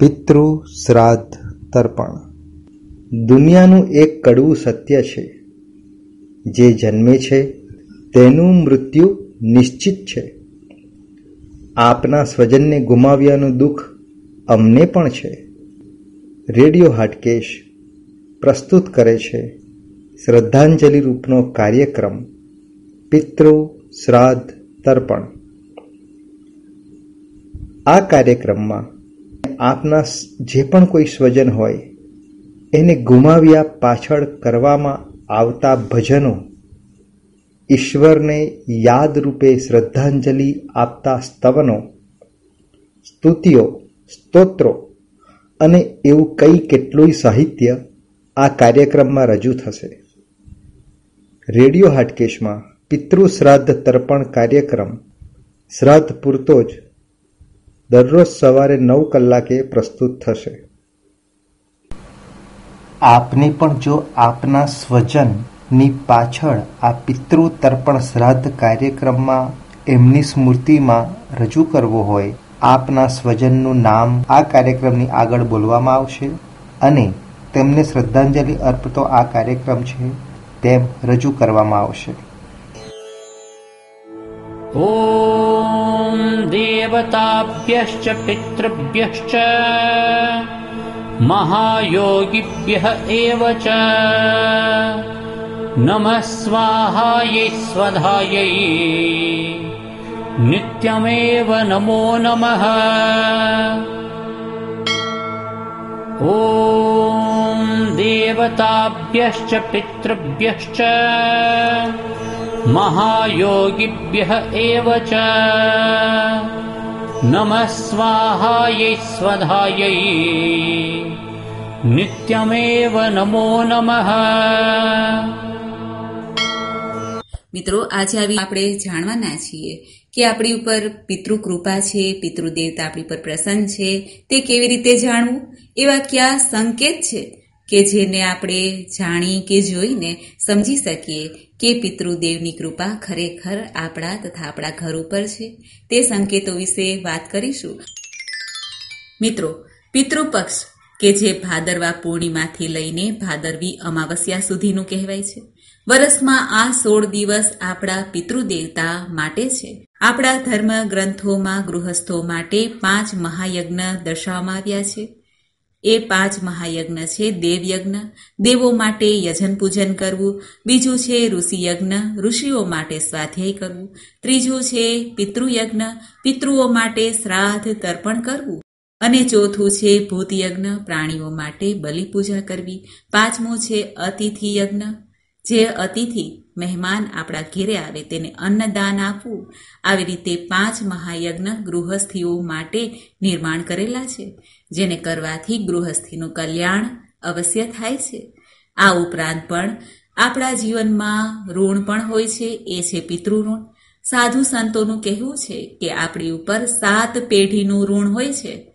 પિતૃ શ્રાદ્ધ તર્પણ. દુનિયાનું એક કડવું સત્ય છે. જે જન્મે છે, તેનું મૃત્યુ નિશ્ચિત છે. આપના સ્વજનને ગુમાવ્યાનું દુઃખ અમને પણ છે. રેડિયો હાટકેશ પ્રસ્તુત કરે છે શ્રદ્ધાંજલિ રૂપનો કાર્યક્રમ પિતૃ શ્રાદ્ધ તર્પણ. આ કાર્યક્રમમાં આપના જે પણ કોઈ સ્વજન હોય, એને ગુમાવ્યા પાછળ કરવામાં આવતા ભજનો ઈશ્વરને યાદ રૂપે શ્રદ્ધાંજલિ આપતા સ્તવનો, સ્તુતિઓ, સ્તોત્રો અને એવું કઈ કેટલુંય સાહિત્ય આ કાર્યક્રમમાં રજૂ થશે. રેડિયો હાટકેશમાં પિતૃ શ્રાદ્ધ તર્પણ કાર્યક્રમ શ્રાદ્ધ પૂરતો જ દરરોજ સવારે નવ કલાકે પ્રસ્તુત થશે. આપને પણ જો આપના સ્વજનની પાછળ આ પિતૃ તર્પણ શ્રાદ્ધ કાર્યક્રમમાં એમની સ્મૃતિમાં રજૂ કરવો હોય આપના સ્વજનનું નામ આ કાર્યક્રમની આગળ બોલવામાં આવશે અને તેમને શ્રદ્ધાંજલિ અર્પતો આ કાર્યક્રમ છે તેમ રજૂ કરવામાં આવશે. ॐ देवताभ्यश्च पितृभ्यश्च महायोगिभ्यः एव च। नमः स्वाहायै स्वधायै नित्यमेव नमो नमः। ॐ देवताभ्यश्च पितृभ्यश्च महायोगिभ्यः एव च नमः स्वाहायै स्वधायै नित्यमेव नमो नमः મિત્રો આજે આવી આપણે જાણવાના છીએ કે આપણી ઉપર પિતૃ કૃપા છે પિતૃ દેવતા આપણી પર પ્રસન્ન છે તે કેવી રીતે જાણવું એવા કયા સંકેત છે કે જેને આપણે જાણી કે જોઈને સમજી શકીએ કે પિતૃદેવની કૃપા ખરેખર આપણા તથા આપણા ઘર ઉપર છે. તે સંકેતો વિશે વાત કરીશું. મિત્રો, પિતૃપક્ષ, કે જે ભાદરવા પૂર્ણિમાથી લઈને ભાદરવી અમાવસ્યા સુધીનું કહેવાય છે. વર્ષમાં આ સોળ દિવસ આપણા પિતૃદેવતા માટે છે. આપણા ધર્મ ગ્રંથોમાં ગૃહસ્થો માટે પાંચ મહાયજ્ઞ દર્શાવવામાં આવ્યા છે. એ પાંચ મહાયજ્ઞ છે, દેવયજ્ઞ. દેવો માટે યજન પૂજન કરવું, બીજું છે ઋષિયજ્ઞ. ઋષિઓ માટે સ્વાધ્યાય કરવું, ત્રીજું છે પિતૃયજ્ઞ. પિતૃઓ માટે શ્રાદ્ધ તર્પણ કરવું. અને ચોથું છે ભૂતયજ્ઞ, પ્રાણીઓ માટે બલિપૂજા કરવી. પાંચમું છે અતિથિ યજ્ઞ જે અતિથિ મહેમાન આપણા ઘેરે આવે તેને અન્નદાન આપવું. આવી રીતે પાંચ મહાયજ્ઞ ગૃહસ્થીઓ માટે નિર્માણ કરેલા છે, જેને કરવાથી ગૃહસ્થીનું કલ્યાણ અવશ્ય થાય છે. આ ઉપરાંત પણ આપણા જીવનમાં ઋણ પણ હોય છે, એ છે પિતૃઋણ. સાધુ સંતોનું કહેવું છે કે આપણી ઉપર સાત પેઢીનું ઋણ હોય છે.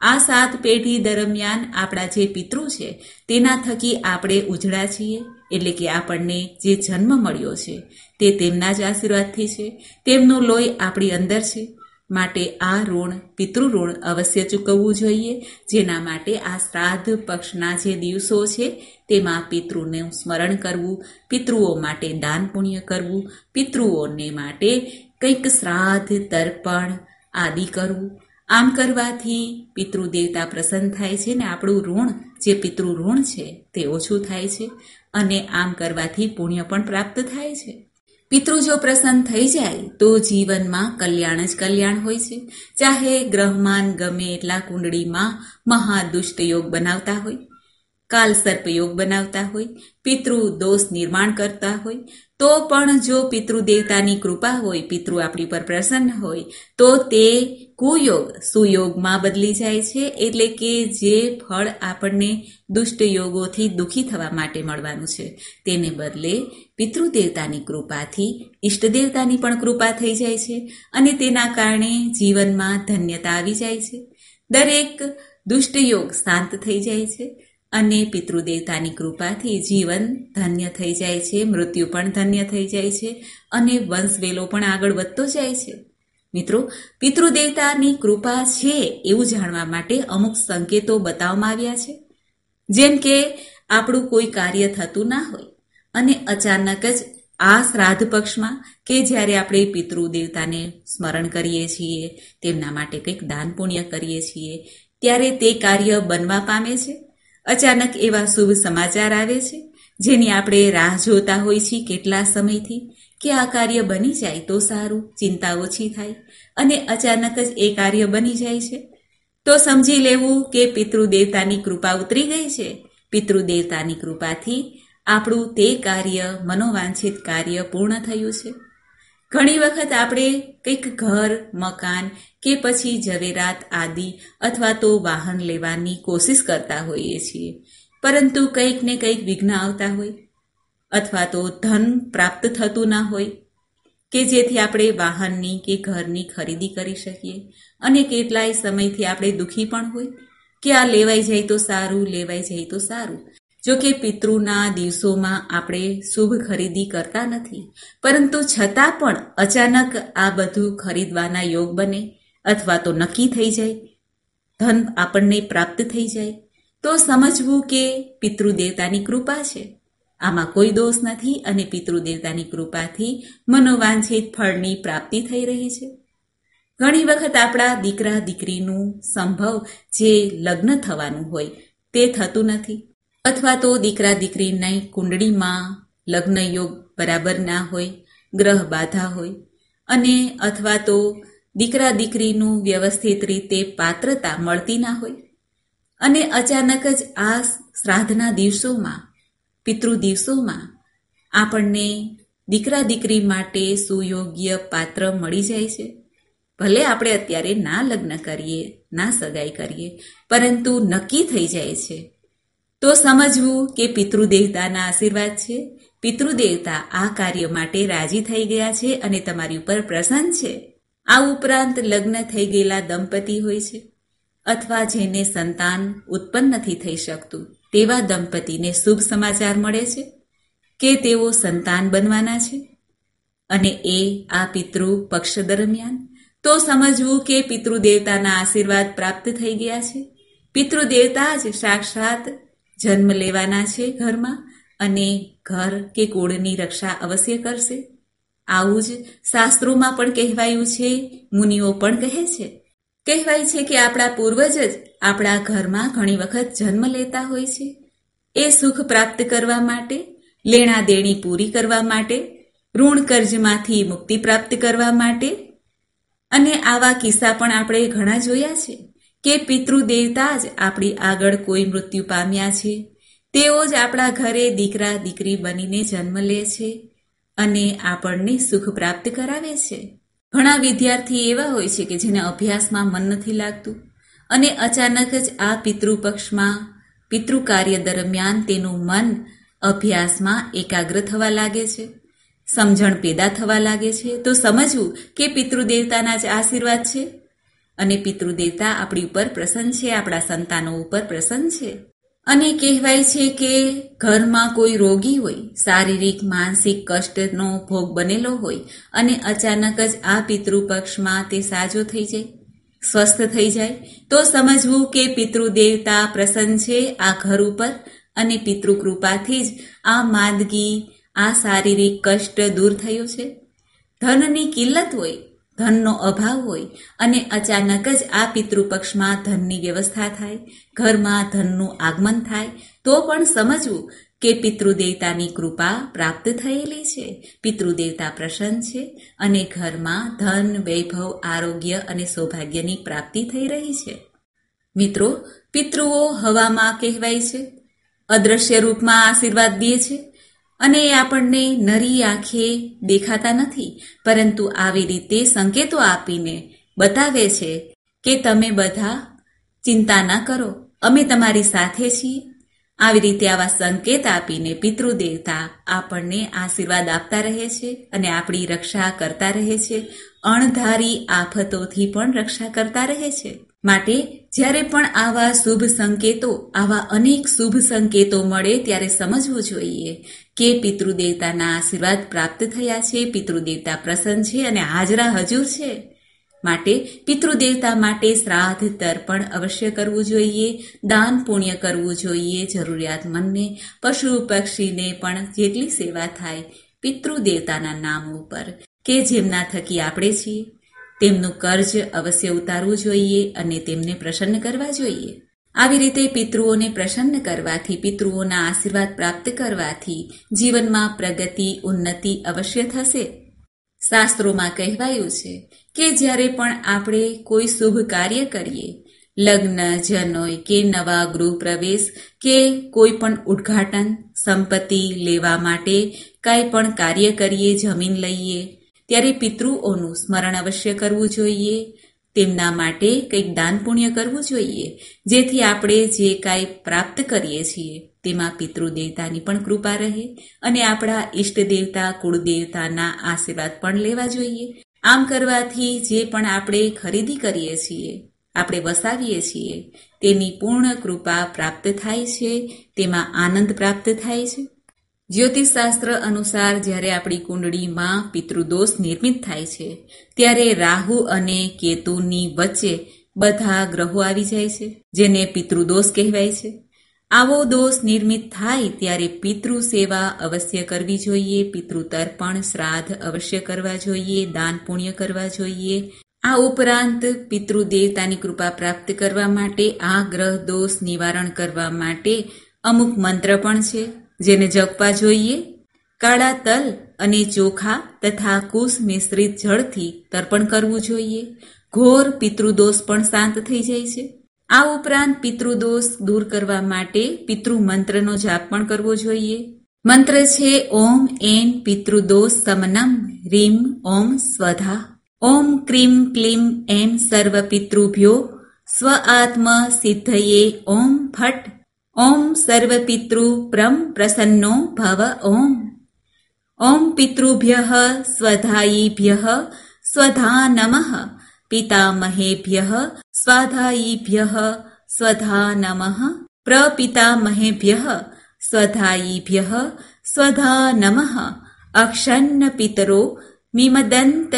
આ સાત પેઢી દરમિયાન આપણા જે પિતૃ છે, તેના થકી આપણે ઉજળા છીએ. એટલે કે આપણને જે જન્મ મળ્યો છે, તે તેમના જ આશીર્વાદથી છે. તેમનું લોહી આપણી અંદર છે. માટે આ ઋણ પિતૃ ઋણ અવશ્ય ચૂકવવું જોઈએ. જેના માટે આ શ્રાદ્ધ પક્ષના જે દિવસો છે, તેમાં પિતૃનું સ્મરણ કરવું, પિતૃઓ માટે દાન પુણ્ય કરવું, પિતૃઓને માટે કંઈક શ્રાદ્ધ, તર્પણ આદિ કરવું. આમ કરવાથી પિતૃદેવતા પ્રસન્ન થાય છે ને આપણું ઋણ, જે પિતૃ ઋણ છે, તે ઓછું થાય છે અને આમ કરવાથી પુણ્ય પણ પ્રાપ્ત થાય છે. પિતૃ જો પ્રસન્ન થઈ જાય, તો જીવનમાં કલ્યાણ જ કલ્યાણ હોય છે. ચાહે ગ્રહમાન ગમે એટલા કુંડળીમાં મહાદુષ્ટ યોગ બનાવતા હોય કાલ સર્પયોગ બનાવતા હોય, પિતૃ દોષ નિર્માણ કરતા હોય તો પણ જો પિતૃ દેવતાની કૃપા હોય, પિતૃ આપણી પર પ્રસન્ન હોય, તો તે કુયોગ, સુયોગમાં બદલી જાય છે, એટલે કે જે ફળ આપણને દુષ્ટ યોગોથી દુઃખી થવા માટે મળવાનું છે, તેને બદલે પિતૃદેવતાની કૃપાથી ઈષ્ટદેવતાની પણ કૃપા થઈ જાય છે, અને તેના કારણે જીવનમાં ધન્યતા આવી જાય છે. દરેક દુષ્ટ યોગ શાંત થઈ જાય છે અને પિતૃદેવતાની કૃપાથી જીવન ધન્ય થઈ જાય છે, મૃત્યુ પણ ધન્ય થઈ જાય છે અને વંશવેલો પણ આગળ વધતો જાય છે. મિત્રો, પિતૃદેવતાની કૃપા છે એવું જાણવા માટે અમુક સંકેતો બતાવવામાં આવ્યા છે. જેમ કે, આપણું કોઈ કાર્ય થતું ના હોય અને અચાનક જ આ શ્રાદ્ધ પક્ષમાં કે જ્યારે આપણે પિતૃ દેવતાને સ્મરણ કરીએ છીએ, તેમના માટે કંઈક દાન પુણ્ય કરીએ છીએ, ત્યારે તે કાર્ય બનવા પામે છે. અચાનક એવા શુભ સમાચાર આવે છે, જેની આપણે રાહ જોતા હોય છીએ કેટલા સમયથી, કે આ કાર્ય બની જાય તો સારું, ચિંતા ઓછી થાય, અને અચાનક જ એ કાર્ય બની જાય છે. તો સમજી લેવું કે પિતૃદેવતાની કૃપા ઉતરી ગઈ છે. પિતૃદેવતાની કૃપાથી આપણું તે કાર્ય, મનોવાંછિત કાર્ય પૂર્ણ થયું છે. ઘણી વખત આપણે કંઈક ઘર, મકાન કે પછી ઝવેરાત આદિ અથવા તો વાહન લેવાની કોશિશ કરતા હોઈએ છીએ. પરંતુ કંઈક ને કંઈક વિઘ્ન આવતા હોય અથવા તો ધન પ્રાપ્ત થતું ના હોય કે જેથી આપણે વાહનની કે ઘરની ખરીદી કરી શકીએ અને કેટલાય સમયથી આપણે દુઃખી પણ હોય કે આ લેવાઈ જાય તો સારું, લેવાઈ જાય તો સારું. જો કે પિતૃના દિવસોમાં આપણે શુભ ખરીદી કરતા નથી. પરંતુ છતાં પણ અચાનક આ બધું ખરીદવાના યોગ બને અથવા તો નક્કી થઈ જાય, ધન આપણને પ્રાપ્ત થઈ જાય, તો સમજવું કે પિતૃદેવતાની કૃપા છે. આમાં કોઈ દોષ નથી અને પિતૃદેવતાની કૃપાથી મનોવાંછિત ફળની પ્રાપ્તિ થઈ રહી છે. ઘણી વખત આપણા દીકરા દીકરીનું સંભવ જે લગ્ન થવાનું હોય તે થતું નથી. અથવા તો દીકરા દીકરીની કુંડળીમાં લગ્ન યોગ બરાબર ના હોય, ગ્રહ બાધા હોય, અને અથવા તો દીકરા દીકરીનું વ્યવસ્થિત રીતે પાત્રતા મળતી ના હોય અને અચાનક જ આ શ્રાદ્ધના દિવસોમાં, પિતૃ દિવસોમાં આપણને દીકરા દીકરી માટે સુયોગ્ય પાત્ર મળી જાય છે. ભલે આપણે અત્યારે ના લગ્ન કરીએ, ના સગાઈ કરીએ, પરંતુ નક્કી થઈ જાય છે. તો સમજવું કે પિતૃદેવતાના આશીર્વાદ છે. પિતૃદેવતા આ કાર્ય માટે રાજી થઈ ગયા છે અને તમારી ઉપર પ્રસન્ન છે. આ ઉપરાંત લગ્ન થઈ ગયેલા દંપતી હોય છે, અથવા જેને સંતાન ઉત્પન્ન નથી થઈ શકતું, તેવા દંપતીને શુભ સમાચાર મળે છે કે તેઓ સંતાન બનવાના છે? અને એ આ પિતૃ પક્ષ દરમિયાન તો સમજવું કે પિતૃદેવતાના આશીર્વાદ પ્રાપ્ત થઈ ગયા છે. પિતૃદેવતા જ સાક્ષાત જન્મ લેવાના છે ઘરમાં અને ઘર કે કુળની રક્ષા અવશ્ય કરશે. આવું જ શાસ્ત્રોમાં પણ કહેવાયું છે, મુનિઓ પણ કહે છે. કહેવાય છે કે આપણા પૂર્વજ જ આપણા ઘરમાં ઘણી વખત જન્મ લેતા હોય છે. એ સુખ પ્રાપ્ત કરવા માટે, લેણા દેણી પૂરી કરવા માટે, ઋણ કર્જમાંથી મુક્તિ પ્રાપ્ત કરવા માટે, અને આવા કિસ્સા પણ આપણે ઘણા જોયા છે કે પિતૃદેવતા જ આપણી આગળ કોઈ મૃત્યુ પામ્યા છે. તેઓ જ આપણા ઘરે દીકરા દીકરી બનીને જન્મ લે છે. અને આપણને સુખ પ્રાપ્ત કરાવે છે. ઘણા વિદ્યાર્થી એવા હોય છે કે જેને અભ્યાસમાં મન નથી લાગતું અને અચાનક જ આ પિતૃપક્ષમાં પિતૃ કાર્ય દરમિયાન તેનું મન અભ્યાસમાં એકાગ્ર થવા લાગે છે. સમજણ પેદા થવા લાગે છે. તો સમજવું કે પિતૃદેવતાના જ આશીર્વાદ છે. અને પિતૃદેવતા આપણી ઉપર પ્રસન્ન છે, આપણા સંતાનો ઉપર પ્રસન્ન છે. અને કહેવાય છે કે ઘરમાં કોઈ રોગી હોય, શારીરિક, માનસિક કષ્ટનો ભોગ બનેલો હોય અને અચાનક જ આ પિતૃપક્ષમાં તે સાજો થઈ જાય, સ્વસ્થ થઈ જાય, તો સમજવું કે પિતૃદેવતા પ્રસન્ન છે આ ઘર ઉપર અને પિતૃકૃપાથી જ આ માદગી, આ શારીરિક કષ્ટ દૂર થયો છે. ધનની કિલ્લત હોય ધનનો અભાવ હોય અને અચાનક જ આ પિતૃપક્ષમાં ધનની વ્યવસ્થા થાય, ઘરમાં ધનનું આગમન થાય, તો પણ સમજવું કે પિતૃદેવતાની કૃપા પ્રાપ્ત થયેલી છે, પિતૃદેવતા પ્રસન્ન છે અને ઘરમાં ધન, વૈભવ, આરોગ્ય અને સૌભાગ્યની પ્રાપ્તિ થઈ રહી છે. મિત્રો, પિતૃઓ હવામાં કહેવાય છે, અદ્રશ્ય રૂપમાં આશીર્વાદ દે છે અને એ આપણને નરી આંખે દેખાતા નથી, પરંતુ આવી રીતે સંકેતો આપીને બતાવે છે કે તમે બધા ચિંતા ના કરો. અમે તમારી સાથે છીએ. આવી રીતે આવા સંકેત આપીને પિતૃદેવતા આપણને આશીર્વાદ આપતા રહે છે અને આપણી રક્ષા કરતા રહે છે. અણધારી આફતોથી પણ રક્ષા કરતા રહે છે. માટે જ્યારે પણ આવા શુભ સંકેતો, આવા અનેક શુભ સંકેતો મળે ત્યારે સમજવું જોઈએ કે પિતૃદેવતાના આશીર્વાદ પ્રાપ્ત થયા છે, પિતૃદેવતા પ્રસન્ન છે અને હાજરા હજુર છે. માટે પિતૃદેવતા માટે શ્રાદ્ધ તર્પણ અવશ્ય કરવું જોઈએ, દાન પુણ્ય કરવું જોઈએ જરૂરિયાતમંદને પશુ પક્ષીને પણ જેટલી સેવા થાય, પિતૃદેવતાના નામ ઉપર કે જેમના થકી આપણે છીએ. તેમનું કર્જ અવશ્ય ઉતારવું જોઈએ અને તેમને પ્રસન્ન કરવા જોઈએ. આવી રીતે પિતૃઓને પ્રસન્ન કરવાથી, પિતૃઓના આશીર્વાદ પ્રાપ્ત કરવાથી જીવનમાં પ્રગતિ, ઉન્નતિ અવશ્ય થશે. શાસ્ત્રોમાં કહેવાયું છે કે જ્યારે પણ આપણે કોઈ શુભ કાર્ય કરીએ, લગ્ન જનોય કે નવા ગૃહ પ્રવેશ કે કોઈ પણ ઉદ્ઘાટન, સંપત્તિ લેવા માટે કાંઈ પણ કાર્ય કરીએ, જમીન લઈએ, ત્યારે પિતૃઓનું સ્મરણ અવશ્ય કરવું જોઈએ. તેમના માટે કંઈક દાન પુણ્ય કરવું જોઈએ, જેથી આપણે જે કાંઈ પ્રાપ્ત કરીએ છીએ, તેમાં પિતૃદેવતાની પણ કૃપા રહે અને આપણા ઈષ્ટ દેવતા કુળદેવતાના આશીર્વાદ પણ લેવા જોઈએ. આમ કરવાથી જે પણ આપણે ખરીદી કરીએ છીએ, આપણે વસાવીએ છીએ, તેની પૂર્ણ કૃપા પ્રાપ્ત થાય છે, તેમાં આનંદ પ્રાપ્ત થાય છે. જ્યોતિષશાસ્ત્ર અનુસાર જ્યારે આપણી કુંડળીમાં પિતૃદોષ નિર્મિત થાય છે, ત્યારે રાહુ અને કેતુની વચ્ચે બધા ગ્રહો આવી જાય છે, જેને પિતૃદોષ કહેવાય છે. આવો દોષ નિર્મિત થાય ત્યારે પિતૃ સેવા અવશ્ય કરવી જોઈએ પિતૃ તર્પણ શ્રાદ્ધ અવશ્ય કરવા જોઈએ, દાન પુણ્ય કરવા જોઈએ. આ ઉપરાંત પિતૃ દેવતાની કૃપા પ્રાપ્ત કરવા માટે, આ ગ્રહ દોષ નિવારણ કરવા માટે અમુક મંત્ર પણ છે. જેને જપવા જોઈએ, કાળા તલ અને ચોખા તથા કુશ મિશ્રિત જળથી તર્પણ કરવું જોઈએ. ઘોર પિતૃદોષ પણ શાંત થઈ જાય છે. આ ઉપરાંત પિતૃદોષ દૂર કરવા માટે પિતૃ મંત્રનો જાપ પણ કરવો જોઈએ. મંત્ર છે, ઓમ એન પિતૃદોષ સમનમ રીમ ઓમ સ્વધા. ઓમ ક્રીમ ક્લીમ એમ સર્વ પિતૃભ્યો, સ્વ આત્મ સિદ્ધયે ઓમ ફટ ॐ सर्वपितृप्रं प्रसन्नो भव ॐ। ॐ पितृभ्यः स्वधायिभ्यः स्वधा नमः। पितामहेभ्यः स्वाधायिभ्यः स्वधा नमः। प्रपितामहेभ्यः स्वधायिभ्यः स्वधा नमः। अक्षन्नपितरो पितरो मिमदन्त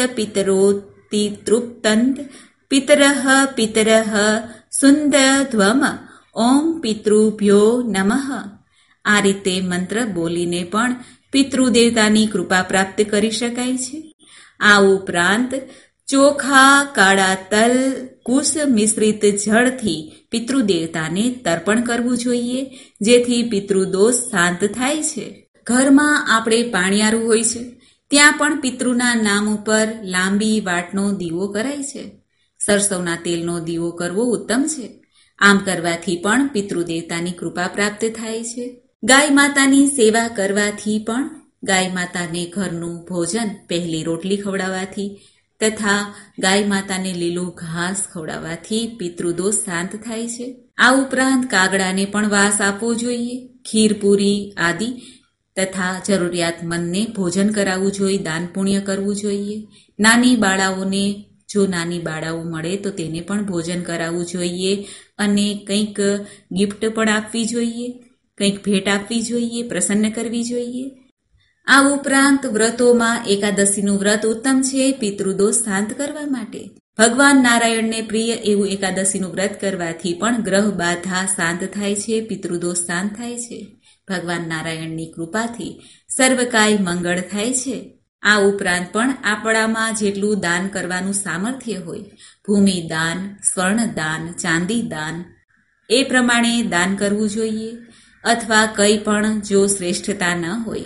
पितरः पितरः सुन्दध्वम। ઓમ પિતૃભ્યો નમઃ. આ રીતે મંત્ર બોલીને પણ પિતૃદેવતાની કૃપા પ્રાપ્ત કરી શકાય છે. આ ઉપરાંત ચોખા, કાળા તલ, કુશ મિશ્રિત જળથી પિતૃદેવતાને તર્પણ કરવું જોઈએ, જેથી પિતૃદોષ શાંત થાય છે. ઘરમાં આપણે પાણિયારું હોય છે, ત્યાં પણ પિતૃના નામ ઉપર લાંબી વાટનો દીવો કરાય છે. સરસવના તેલનો દીવો કરવો ઉત્તમ છે. આમ કરવાથી પણ પિતૃદેવતાની કૃપા પ્રાપ્ત થાય છે. ગાય માતાની સેવા કરવાથી પણ ગાય માતાને ઘરનું ભોજન પહેલી રોટલી ખવડાવવાથી તથા ગાય માતાને લીલું ઘાસ ખવડાવવાથી પિતૃદોષ શાંત થાય છે. આ ઉપરાંત કાગડાને પણ વાસ આપવો જોઈએ ખીરપુરી આદિ તથા જરૂરિયાતમંદને ભોજન કરાવવું જોઈએ, દાન પુણ્ય કરવું જોઈએ. નાની બાળાઓને જો નાની બાળાઓ મળે તો તેને પણ ભોજન કરાવવું જોઈએ અને કંઈક ગિફ્ટ પણ આપવી જોઈએ, કંઈક ભેટ આપવી જોઈએ, પ્રસન્ન કરવી જોઈએ. આ ઉપરાંત વ્રતોમાં એકાદશીનું વ્રત ઉત્તમ છે, પિતૃદોષ શાંત કરવા માટે. ભગવાન નારાયણને પ્રિય એવું એકાદશીનું વ્રત કરવાથી પણ ગ્રહ બાધા શાંત થાય છે, પિતૃદોષ શાંત થાય છે. ભગવાન નારાયણની કૃપાથી સર્વકાય મંગળ થાય છે. આ ઉપરાંત પણ આપણામાં જેટલું દાન કરવાનું સામર્થ્ય હોય, ભૂમિ દાન, સ્વર્ણ દાન, ચાંદી દાન, એ પ્રમાણે દાન કરવું જોઈએ અથવા કંઈ પણ જો શ્રેષ્ઠતા ન હોય,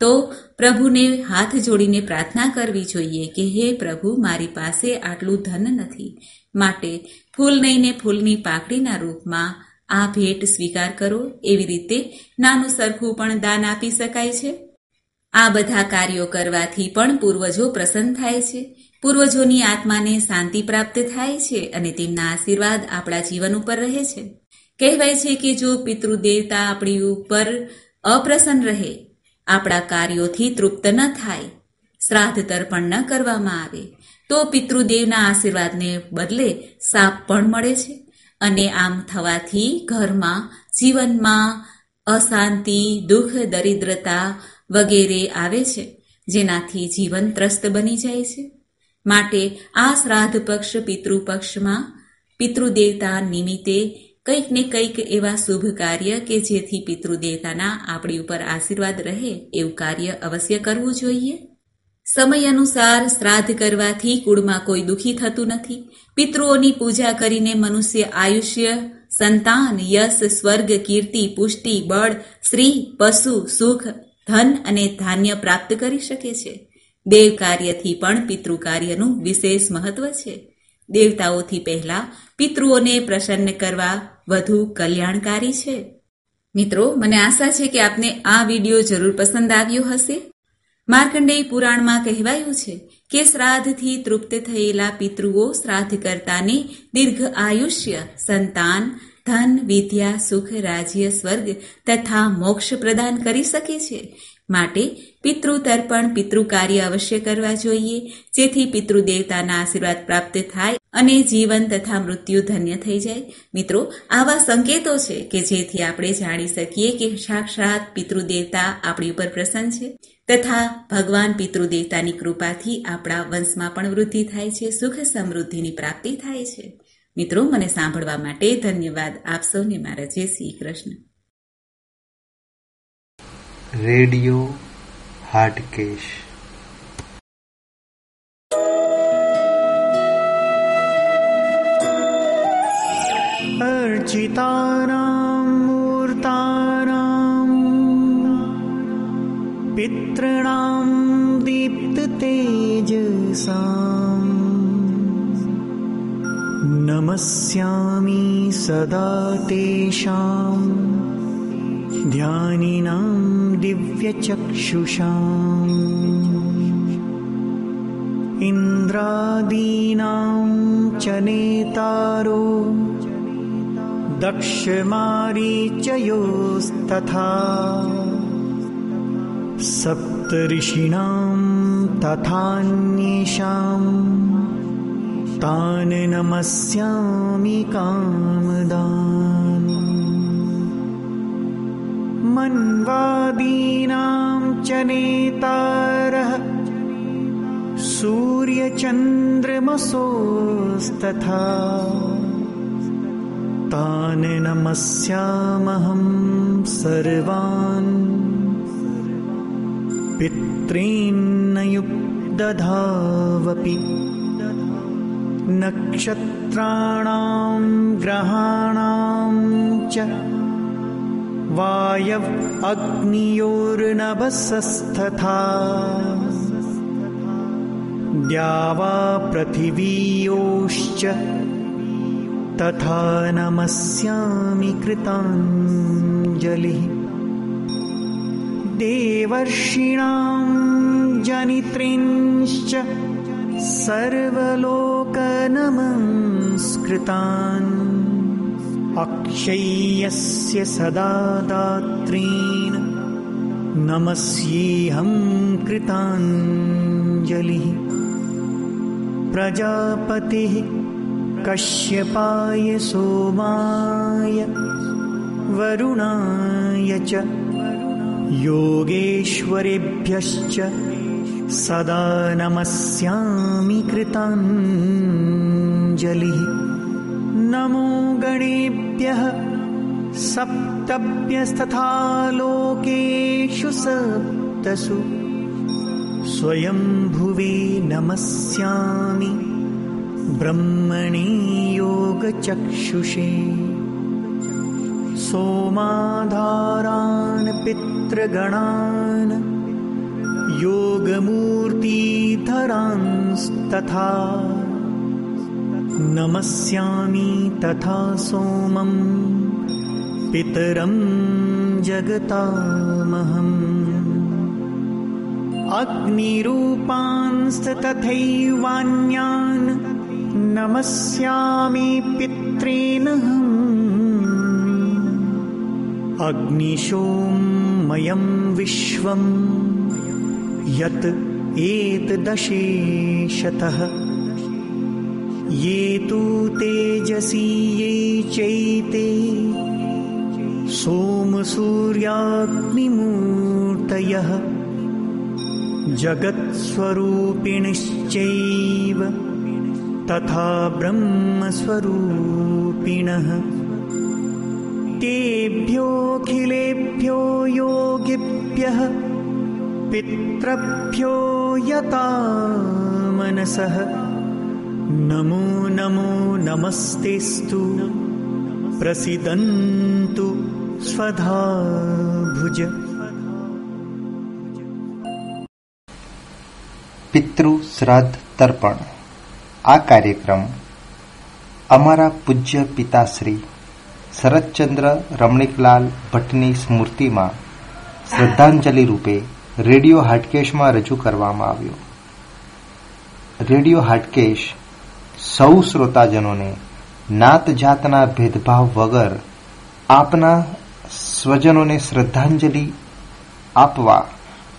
તો પ્રભુને હાથ જોડીને પ્રાર્થના કરવી જોઈએ કે, હે પ્રભુ, મારી પાસે આટલું ધન નથી. માટે ફૂલ નહીંને ફૂલની પાકડીના રૂપમાં આ ભેટ સ્વીકાર કરો. એવી રીતે નાનું સરખું પણ દાન આપી શકાય છે. આ બધા કાર્યો કરવાથી પણ પૂર્વજો પ્રસન્ન થાય છે. પૂર્વજોની આત્માને શાંતિ પ્રાપ્ત થાય છે અને તેમના આશીર્વાદ આપણા જીવન ઉપર રહે છે. કહેવાય છે કે જો પિતૃદેવતા આપણી ઉપર અપ્રસન્ન રહે, આપણા કાર્યોથી તૃપ્ત ન થાય શ્રાદ્ધ તર્પણ ન કરવામાં આવે, તો પિતૃદેવના આશીર્વાદને બદલે સાપ પણ મળે છે અને આમ થવાથી ઘરમાં જીવનમાં અશાંતિ, દુઃખ, દરિદ્રતા વગેરે આવે છે, જેનાથી જીવન ત્રસ્ત બની જાય છે. માટે આ શ્રાદ્ધ પક્ષ પિતૃપક્ષમાં પિતૃદેવતા નિમિત્તે કંઈક ને કંઈક એવા શુભ કાર્ય કે જેથી પિતૃદેવતાના આપણી ઉપર આશીર્વાદ રહે એવું કાર્ય અવશ્ય કરવું જોઈએ. સમય અનુસાર શ્રાદ્ધ કરવાથી કુળમાં કોઈ દુઃખી થતું નથી. પિતૃઓની પૂજા કરીને મનુષ્ય આયુષ્ય, સંતાન, યશ, સ્વર્ગ, કીર્તિ, પુષ્ટિ, બળ શ્રી પશુ, સુખ ધન અને ધાન્ય પ્રાપ્ત કરી શકે છે. દેવ કાર્યથી પણ પિતૃ કાર્યનું વિશેષ મહત્વ છે. દેવતાઓથી પહેલા પિતૃઓને પ્રસન્ન કરવા વધુ કલ્યાણકારી છે. મિત્રો, મને આશા છે કે આપને આ વીડિયો જરૂર પસંદ આવ્યો હશે. માર્કંડેય પુરાણમાં કહેવાયું છે કે શ્રાદ્ધથી તૃપ્ત થયેલા પિતૃઓ શ્રાદ્ધ કરતાને દીર્ઘ આયુષ્ય, સંતાન ધન, વિદ્યા, સુખ, રાજ્ય, સ્વર્ગ તથા મોક્ષ પ્રદાન કરી શકે છે. માટે પિતૃ તર્પણ પિતૃ કાર્ય અવશ્ય કરવા જોઈએ, જેથી પિતૃ દેવતાના આશીર્વાદ પ્રાપ્ત થાય અને જીવન તથા મૃત્યુ ધન્ય થઈ જાય. મિત્રો, આવા સંકેતો છે કે જેથી આપણે જાણી શકીએ કે સાક્ષાત પિતૃ દેવતા આપણી ઉપર પ્રસન્ન છે તથા ભગવાન પિતૃ દેવતાની કૃપાથી આપણા વંશમાં પણ વૃદ્ધિ થાય છે, સુખ સમૃદ્ધિની પ્રાપ્તિ થાય છે. મિત્રો મને સાંભળવા માટે ધન્યવાદ. આપ સૌને મારા જય શ્રી કૃષ્ણ. રેડિયો હાટકેશ. અર્ચિતાનામ મૂર્તાનામ પિતૃણામ દીપ્ત તેજસામ. नमस्यामि सदा तेषाम् ध्यानिनां दिव्यचक्षुषाम् इन्द्रादीनां च नेतारो दक्षमारीचयोस्तथा सप्तऋषीणां तथान्येषाम् तान् नमस्यामि कामदान्। मन्वादीनां च नेतारः सूर्यचन्द्रमसोस्तथा। तान् नमस्यामहं सर्वान्। पितॄन्न युक्दधावपि नक्षत्राणां ग्रहाणां च वायव अग्नियोर्नभसस्तथा द्यावा पृथिवीयोश्च तथा नमस्यामि कृताञ्जलिः देवर्षीणां जनित्रींश्च सर्वलोकनमस्कृतान् अक्षय्यस्य सदा दात्रीन्। नमस्येऽहं कृताञ्जलिः। प्रजापतिः कश्यपाय सोमाय वरुणाय च। योगेश्वरेभ्यश्च सदा नमस्यामि कृताञ्जलिः। नमो गणेभ्यः सप्तभ्यस्तथा लोकेषु सप्तसु। स्वयंभुवे नमस्यामि ब्रह्मणे योगचक्षुषे। सोमाधारान् पितृगणान् योगमूर्तिधरांस्तथा नमस्यामि तथा सोमं पितरं जगतामहम् अग्निरूपांस्तथैवान्यान् नमस्यामि पितॄनहम् अग्निशोमयं विश्वम् यत् एतदशेषतः। ये तु तेजसी ये चैते। सोमसूर्याग्निमूर्तयः। जगत्स्वरूपिणश्चैव। तथा ब्रह्मस्वरूपिणः। तेभ्योऽखिलेभ्यो योगिभ्यः पितृभ्यो यता मनसः नमो नमो नमस्तेस्तु प्रसीदन्तु स्वधा भुज પિતૃ શ્રાદ્ધ તર્પણ આ કાર્યક્રમ અમારા પૂજ્ય પિતાશ્રી શરદચંદ્ર રમણીકલાલ ભટ્ટની સ્મૃતિમાં શ્રદ્ધાંજલિ રૂપે રેડિયો હાટકેશમાં રજૂ કરવામાં આવ્યો. રેડિયો હાટકેશ સૌ શ્રોતાજનોને નાત જાતના ભેદભાવ વગર આપના સ્વજનોને શ્રદ્ધાંજલિ આપવા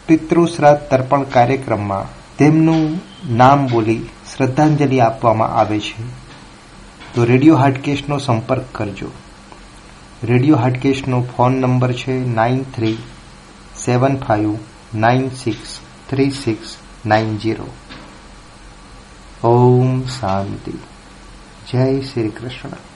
પિતૃશ્રાદ્ધ તર્પણ કાર્યક્રમમાં તેમનું નામ બોલી શ્રદ્ધાંજલિ આપવામાં આવે છે. તો રેડિયો હાટકેશનો સંપર્ક કરજો. રેડિયો હાટકેશનો ફોન નંબર છે nine three seven five nine six three six nine zero ઓમ શાંતિ જય શ્રી કૃષ્ણ